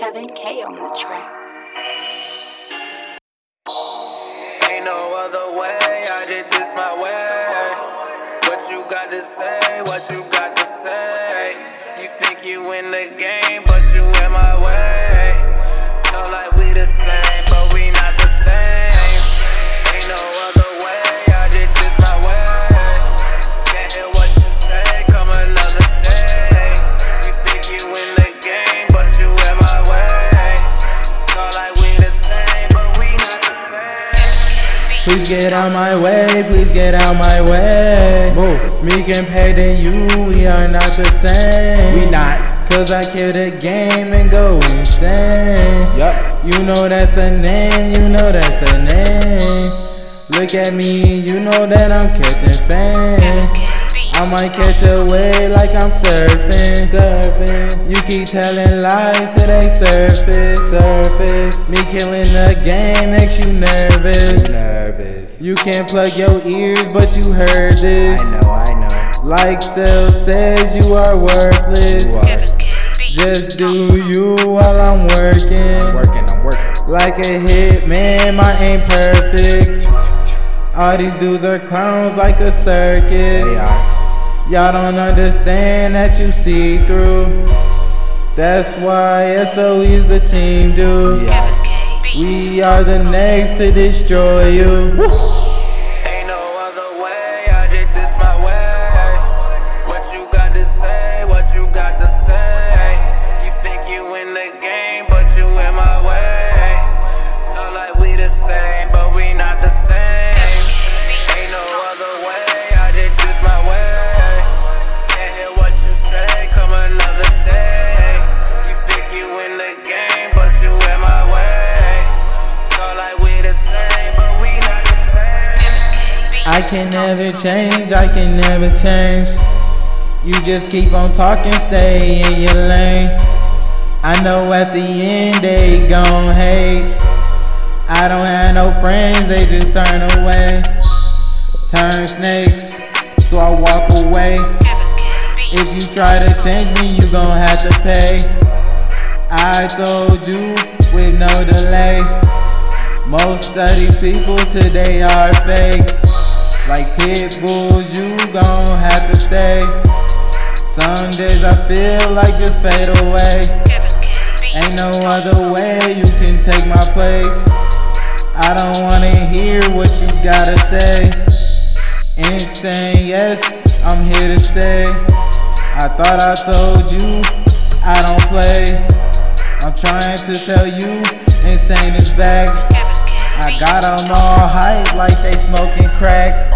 Kevin K on the track. Ain't no other way, I did this my way. What you got to say, what you got to say. You think you in the game, but you in my way. Talk like Please get out my way, please get out my way. Move. Me compared to you, we are not the same. We not. Cause I kill the game and go insane. Yup. You know that's the name, you know that's the name. Look at me, you know that I'm catching fame. I might catch a wave like I'm surfing, surfing. You keep telling lies till they surface, surface. Me killing the game makes you nervous. Nervous. You can't plug your ears, but you heard this. I know, I know. Like Cell says, you are worthless. You are. Just do you while I'm working. I'm working, I'm working. Like a hit man, my aim perfect. All these dudes are clowns like a circus. Y'all don't understand that you see through. That's why SOE's the team dude. Yeah. We are the next to destroy you. Ain't I can never change, I can never change. You just keep on talking, stay in your lane. I know at the end they gon' hate. I don't have no friends, they just turn away. Turn snakes, so I walk away. If you try to change me, you gon' have to pay. I told you with no delay. Most of these people today are fake. Like pit bulls, you gon' have to stay. Some days I feel like just fade away. Ain't no other way you can take my place. I don't wanna hear what you gotta say. Insane, yes, I'm here to stay. I thought I told you I don't play. I'm trying to tell you, insane is back. I got got 'em all hype like they smoking crack.